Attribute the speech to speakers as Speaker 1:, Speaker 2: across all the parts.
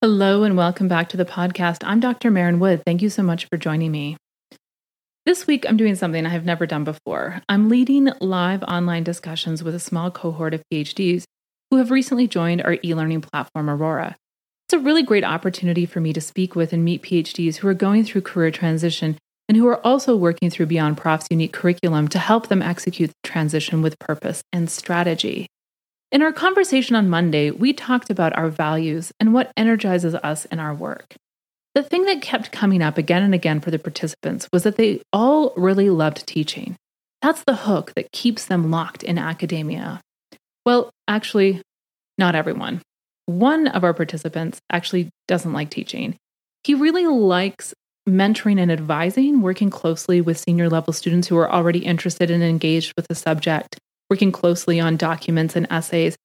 Speaker 1: Hello, and welcome back to the podcast. I'm Dr. Maren Wood. Thank you so much for joining me. This week, I'm doing something I have never done before. I'm leading live online discussions with a small cohort of PhDs who have recently joined our e learning platform, Aurora. It's a really great opportunity for me to speak with and meet PhDs who are going through career transition and who are also working through Beyond Prof's unique curriculum to help them execute the transition with purpose and strategy. In our conversation on Monday, we talked about our values and what energizes us in our work. The thing that kept coming up again and again for the participants was that they all really loved teaching. That's the hook that keeps them locked in academia. Well, actually, not everyone one of our participants actually doesn't like teaching. He really likes mentoring and advising, working closely with senior level students who are already interested and engaged with the subject, working closely on documents and essays.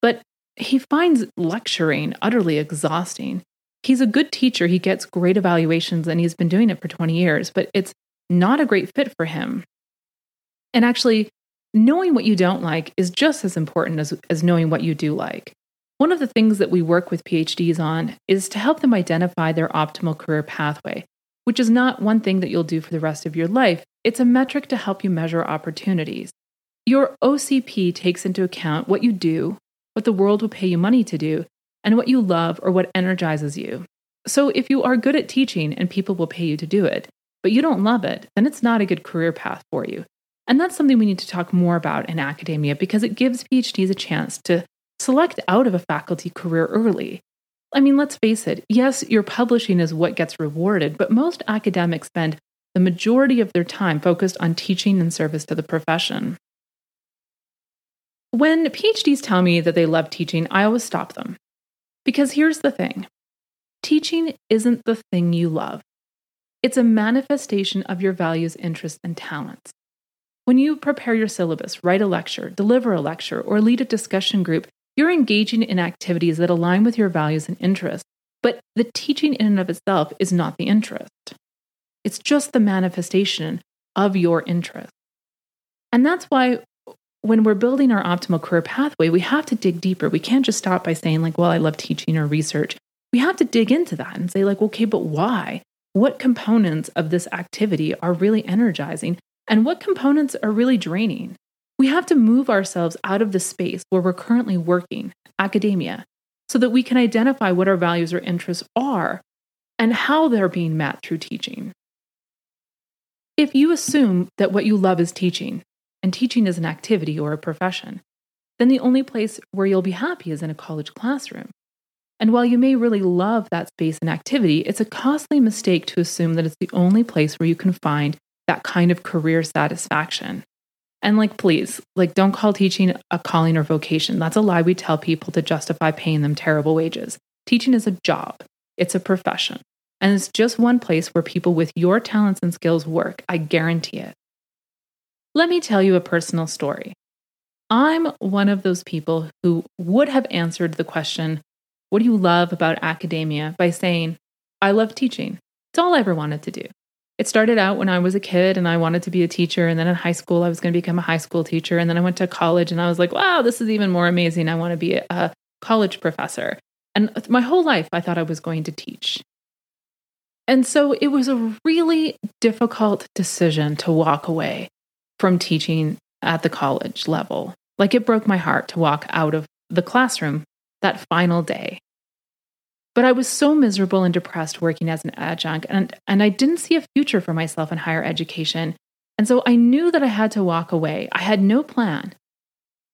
Speaker 1: But he finds lecturing utterly exhausting. He's a good teacher, he gets great evaluations, and he's been doing it for 20 years, but it's not a great fit for him. And actually, knowing what you don't like is just as important as, as knowing what you do like. One of the things that we work with PhDs on is to help them identify their optimal career pathway, which is not one thing that you'll do for the rest of your life. It's a metric to help you measure opportunities. Your OCP takes into account what you do, what the world will pay you money to do, and what you love or what energizes you. So if you are good at teaching and people will pay you to do it, but you don't love it, then it's not a good career path for you. And that's something we need to talk more about in academia because it gives PhDs a chance to select out of a faculty career early. I mean, let's face it, yes, your publishing is what gets rewarded, but most academics spend the majority of their time focused on teaching and service to the profession. When PhDs tell me that they love teaching, I always stop them. Because here's the thing teaching isn't the thing you love, it's a manifestation of your values, interests, and talents. When you prepare your syllabus, write a lecture, deliver a lecture, or lead a discussion group, you're engaging in activities that align with your values and interests, but the teaching in and of itself is not the interest. It's just the manifestation of your interest. And that's why when we're building our optimal career pathway, we have to dig deeper. We can't just stop by saying, like, well, I love teaching or research. We have to dig into that and say, like, okay, but why? What components of this activity are really energizing and what components are really draining? We have to move ourselves out of the space where we're currently working, academia, so that we can identify what our values or interests are and how they're being met through teaching. If you assume that what you love is teaching, and teaching is an activity or a profession, then the only place where you'll be happy is in a college classroom. And while you may really love that space and activity, it's a costly mistake to assume that it's the only place where you can find that kind of career satisfaction. And like, please, like, don't call teaching a calling or vocation. That's a lie we tell people to justify paying them terrible wages. Teaching is a job, it's a profession. And it's just one place where people with your talents and skills work. I guarantee it. Let me tell you a personal story. I'm one of those people who would have answered the question, What do you love about academia? by saying, I love teaching. It's all I ever wanted to do it started out when I was a kid and I wanted to be a teacher. And then in high school, I was going to become a high school teacher. And then I went to college and I was like, wow, this is even more amazing. I want to be a college professor. And my whole life, I thought I was going to teach. And so it was a really difficult decision to walk away from teaching at the college level. Like it broke my heart to walk out of the classroom that final day but I was so miserable and depressed working as an adjunct, and, and I didn't see a future for myself in higher education. And so I knew that I had to walk away. I had no plan,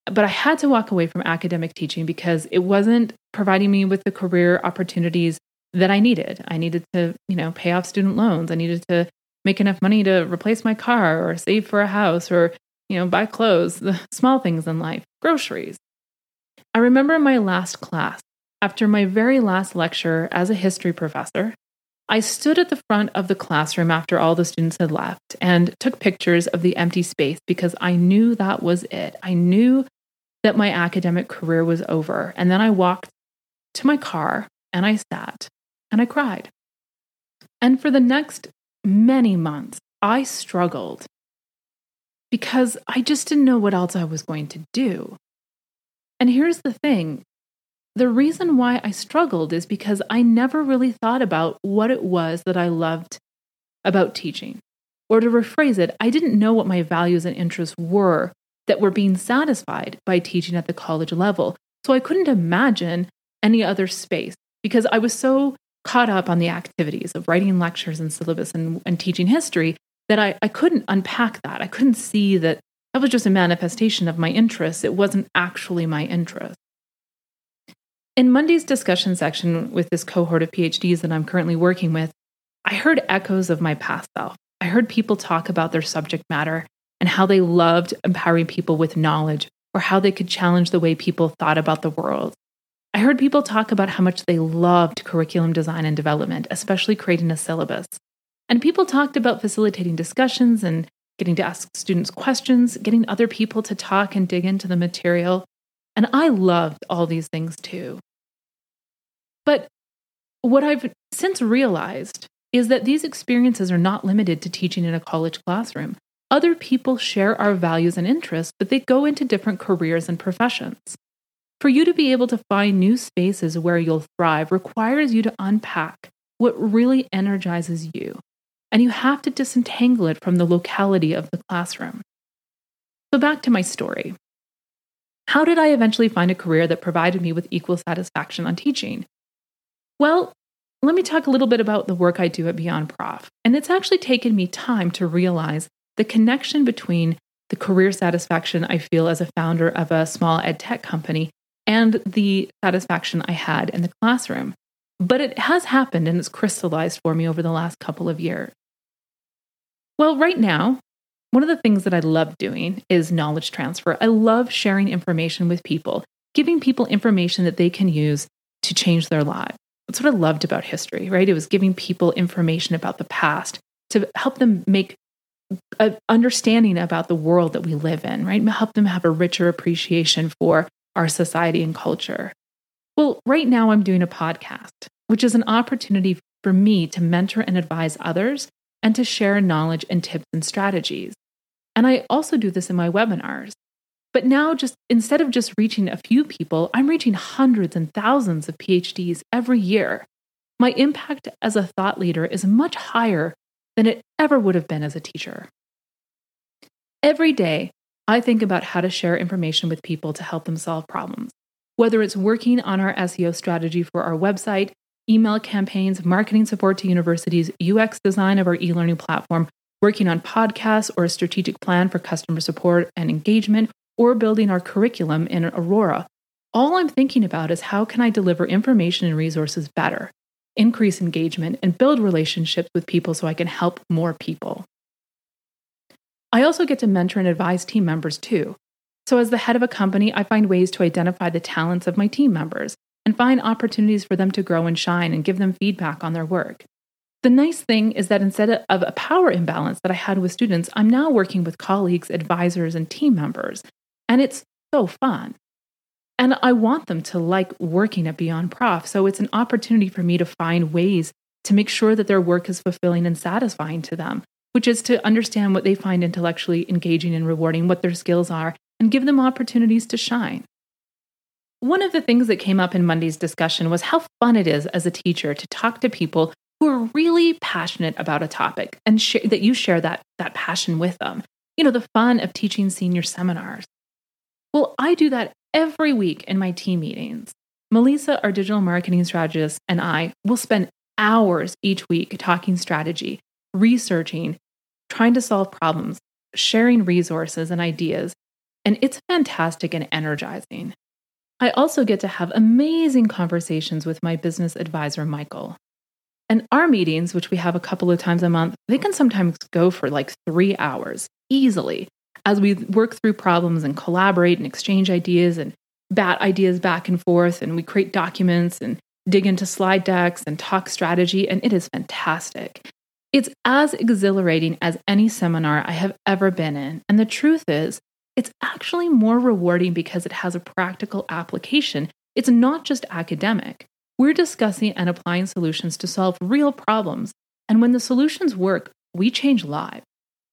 Speaker 1: but I had to walk away from academic teaching because it wasn't providing me with the career opportunities that I needed. I needed to, you know, pay off student loans. I needed to make enough money to replace my car or save for a house or, you know, buy clothes, the small things in life, groceries. I remember my last class after my very last lecture as a history professor, I stood at the front of the classroom after all the students had left and took pictures of the empty space because I knew that was it. I knew that my academic career was over. And then I walked to my car and I sat and I cried. And for the next many months, I struggled because I just didn't know what else I was going to do. And here's the thing the reason why I struggled is because I never really thought about what it was that I loved about teaching. Or to rephrase it, I didn't know what my values and interests were that were being satisfied by teaching at the college level. So I couldn't imagine any other space because I was so caught up on the activities of writing lectures and syllabus and, and teaching history that I, I couldn't unpack that. I couldn't see that that was just a manifestation of my interest. It wasn't actually my interest. In Monday's discussion section with this cohort of PhDs that I'm currently working with, I heard echoes of my past self. I heard people talk about their subject matter and how they loved empowering people with knowledge or how they could challenge the way people thought about the world. Heard people talk about how much they loved curriculum design and development, especially creating a syllabus. And people talked about facilitating discussions and getting to ask students questions, getting other people to talk and dig into the material. And I loved all these things too. But what I've since realized is that these experiences are not limited to teaching in a college classroom. Other people share our values and interests, but they go into different careers and professions. For you to be able to find new spaces where you'll thrive requires you to unpack what really energizes you, and you have to disentangle it from the locality of the classroom. So, back to my story. How did I eventually find a career that provided me with equal satisfaction on teaching? Well, let me talk a little bit about the work I do at Beyond Prof. And it's actually taken me time to realize the connection between the career satisfaction I feel as a founder of a small ed tech company and the satisfaction I had in the classroom. But it has happened and it's crystallized for me over the last couple of years. Well, right now, one of the things that I love doing is knowledge transfer. I love sharing information with people, giving people information that they can use to change their lives. That's what I loved about history, right? It was giving people information about the past to help them make an understanding about the world that we live in, right? Help them have a richer appreciation for our society and culture. Well, right now I'm doing a podcast, which is an opportunity for me to mentor and advise others and to share knowledge and tips and strategies. And I also do this in my webinars. But now, just instead of just reaching a few people, I'm reaching hundreds and thousands of PhDs every year. My impact as a thought leader is much higher than it ever would have been as a teacher. Every day, I think about how to share information with people to help them solve problems. Whether it's working on our SEO strategy for our website, email campaigns, marketing support to universities, UX design of our e learning platform, working on podcasts or a strategic plan for customer support and engagement, or building our curriculum in Aurora. All I'm thinking about is how can I deliver information and resources better, increase engagement, and build relationships with people so I can help more people. I also get to mentor and advise team members too. So, as the head of a company, I find ways to identify the talents of my team members and find opportunities for them to grow and shine and give them feedback on their work. The nice thing is that instead of a power imbalance that I had with students, I'm now working with colleagues, advisors, and team members and it's so fun. And I want them to like working at Beyond Prof. So it's an opportunity for me to find ways to make sure that their work is fulfilling and satisfying to them, which is to understand what they find intellectually engaging and rewarding, what their skills are, and give them opportunities to shine. One of the things that came up in Monday's discussion was how fun it is as a teacher to talk to people who are really passionate about a topic and sh- that you share that, that passion with them. You know, the fun of teaching senior seminars. Well, I do that every week in my team meetings. Melissa, our digital marketing strategist, and I will spend hours each week talking strategy, researching, trying to solve problems, sharing resources and ideas, and it's fantastic and energizing. I also get to have amazing conversations with my business advisor, Michael. And our meetings, which we have a couple of times a month, they can sometimes go for like three hours easily as we work through problems and collaborate and exchange ideas and bat ideas back and forth and we create documents and dig into slide decks and talk strategy, and it is fantastic. It's as exhilarating as any seminar I have ever been in. And the truth is, it's actually more rewarding because it has a practical application. It's not just academic. We're discussing and applying solutions to solve real problems. And when the solutions work, we change lives.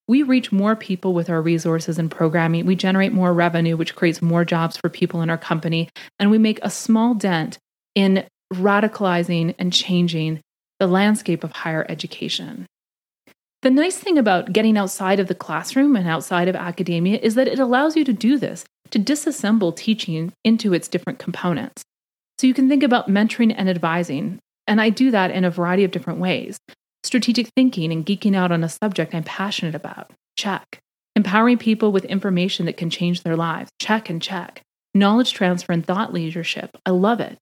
Speaker 1: We reach more people with our resources and programming. We generate more revenue, which creates more jobs for people in our company. And we make a small dent in radicalizing and changing the landscape of higher education. The nice thing about getting outside of the classroom and outside of academia is that it allows you to do this, to disassemble teaching into its different components. So you can think about mentoring and advising, and I do that in a variety of different ways. Strategic thinking and geeking out on a subject I'm passionate about, check. Empowering people with information that can change their lives, check and check. Knowledge transfer and thought leadership, I love it.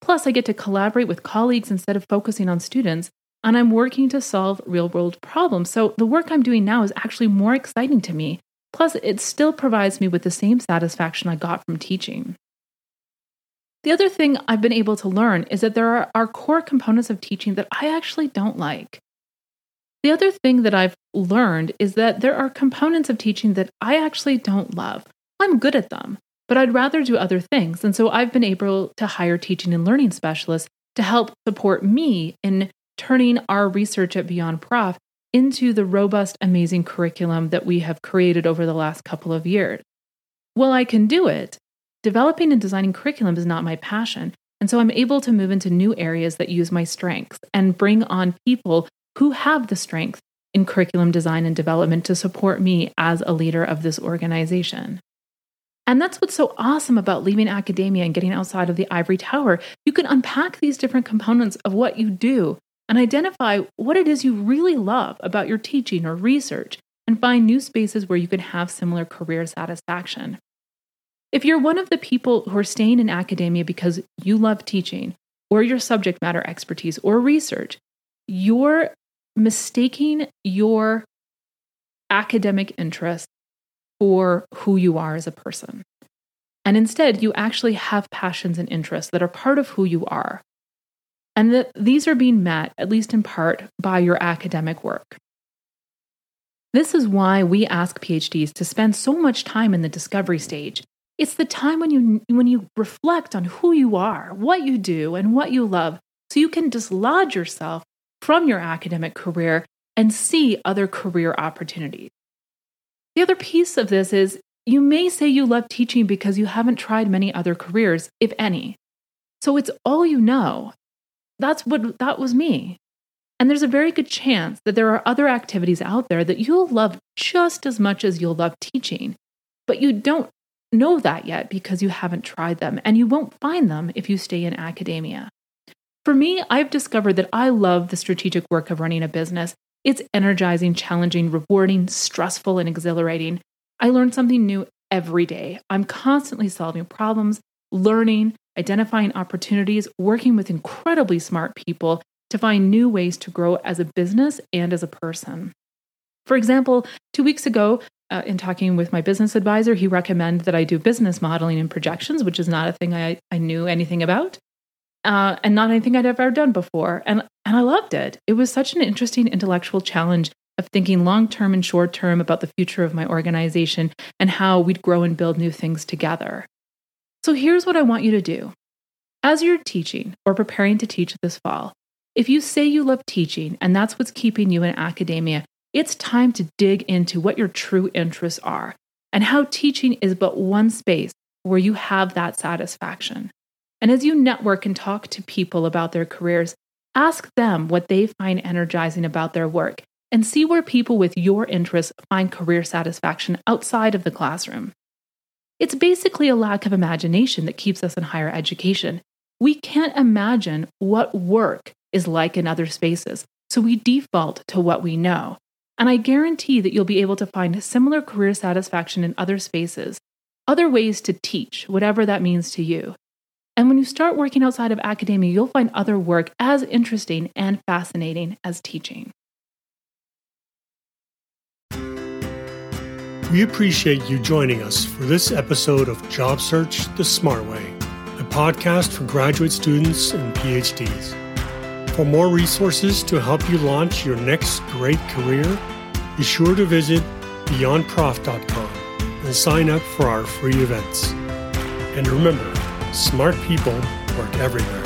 Speaker 1: Plus, I get to collaborate with colleagues instead of focusing on students, and I'm working to solve real world problems. So the work I'm doing now is actually more exciting to me. Plus, it still provides me with the same satisfaction I got from teaching. The other thing I've been able to learn is that there are, are core components of teaching that I actually don't like. The other thing that I've learned is that there are components of teaching that I actually don't love. I'm good at them, but I'd rather do other things. And so I've been able to hire teaching and learning specialists to help support me in turning our research at Beyond Prof into the robust, amazing curriculum that we have created over the last couple of years. Well, I can do it. Developing and designing curriculum is not my passion. And so I'm able to move into new areas that use my strengths and bring on people who have the strength in curriculum design and development to support me as a leader of this organization. And that's what's so awesome about leaving academia and getting outside of the ivory tower. You can unpack these different components of what you do and identify what it is you really love about your teaching or research and find new spaces where you can have similar career satisfaction. If you're one of the people who are staying in academia because you love teaching or your subject matter expertise or research, you're mistaking your academic interest for who you are as a person. And instead, you actually have passions and interests that are part of who you are. And that these are being met, at least in part, by your academic work. This is why we ask PhDs to spend so much time in the discovery stage. It's the time when you, when you reflect on who you are, what you do, and what you love, so you can dislodge yourself from your academic career and see other career opportunities. The other piece of this is you may say you love teaching because you haven't tried many other careers, if any. So it's all you know. That's what that was me. And there's a very good chance that there are other activities out there that you'll love just as much as you'll love teaching, but you don't know that yet because you haven't tried them, and you won't find them if you stay in academia. For me, I've discovered that I love the strategic work of running a business it's energizing, challenging, rewarding, stressful, and exhilarating. I learn something new every day. I'm constantly solving problems, learning, identifying opportunities, working with incredibly smart people to find new ways to grow as a business and as a person. For example, two weeks ago, uh, in talking with my business advisor, he recommended that I do business modeling and projections, which is not a thing I, I knew anything about uh, and not anything I'd ever done before. And, and I loved it. It was such an interesting intellectual challenge of thinking long term and short term about the future of my organization and how we'd grow and build new things together. So here's what I want you to do. As you're teaching or preparing to teach this fall, if you say you love teaching and that's what's keeping you in academia, it's time to dig into what your true interests are and how teaching is but one space where you have that satisfaction. And as you network and talk to people about their careers, ask them what they find energizing about their work and see where people with your interests find career satisfaction outside of the classroom. It's basically a lack of imagination that keeps us in higher education. We can't imagine what work is like in other spaces, so we default to what we know. And I guarantee that you'll be able to find similar career satisfaction in other spaces, other ways to teach, whatever that means to you. And when you start working outside of academia, you'll find other work as interesting and fascinating as teaching.
Speaker 2: We appreciate you joining us for this episode of Job Search the Smart Way, a podcast for graduate students and PhDs. For more resources to help you launch your next great career, be sure to visit beyondprof.com and sign up for our free events. And remember, smart people work everywhere.